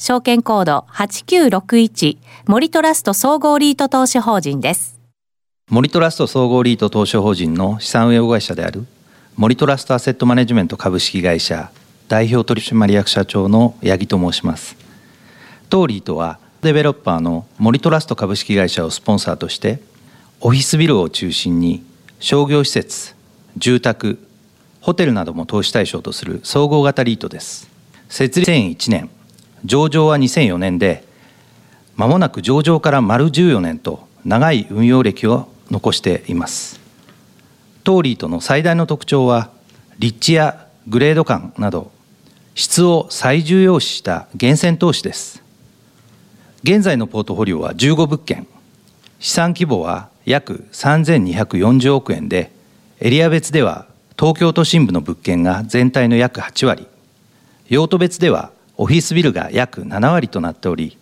証券コード8961森トラスト総合リート投資法人です。森トラスト総合リート投資法人の資産運用会社である森トラストアセットマネジメント株式会社代表取締役社長の八木と申します。当リートはデベロッパーの森トラスト株式会社をスポンサーとしてオフィスビルを中心に商業施設住宅ホテルなども投資対象とする総合型リートです設立2001年上場は2004年でまもなく上場から丸14年と長い運用歴を残しています。当リートの最大の特徴は立地やグレード感など質を最重要視した厳選投資です。現在のポートフォリオは15物件。資産規模は約3240億円でエリア別では東京都心部の物件が全体の約8割。用途別ではオフィスビルが約7割となっており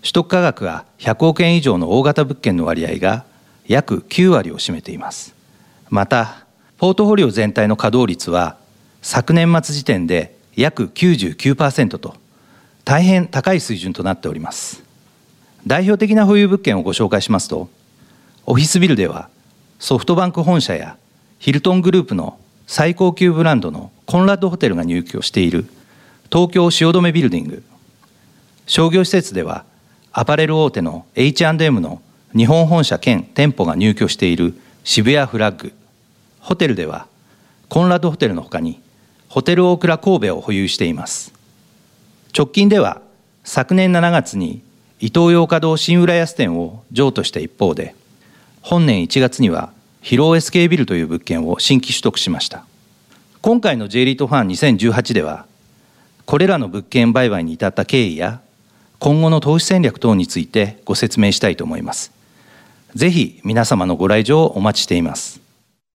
取得価格が100億円以上の大型物件の割合が約9割を占めています。またポートフォリオ全体の稼働率は昨年末時点で約99%と大変高い水準となっております。代表的な保有物件をご紹介しますとオフィスビルではソフトバンク本社やヒルトングループの最高級ブランドのコンラッドホテルが入居している東京汐留ビルディング。商業施設ではアパレル大手の H&M の日本本社兼店舗が入居している渋谷フラッグ。ホテルではコンラッドホテルのほかにホテル大倉神戸を保有しています。直近では昨年7月にイトーヨーカドー新浦安店を譲渡した一方で本年1月には広尾 SK ビルという物件を新規取得しました。今回の J リートファン2018ではこれらの物件売買に至った経緯や今後の投資戦略等についてご説明したいと思います。ぜひ皆様のご来場をお待ちしています。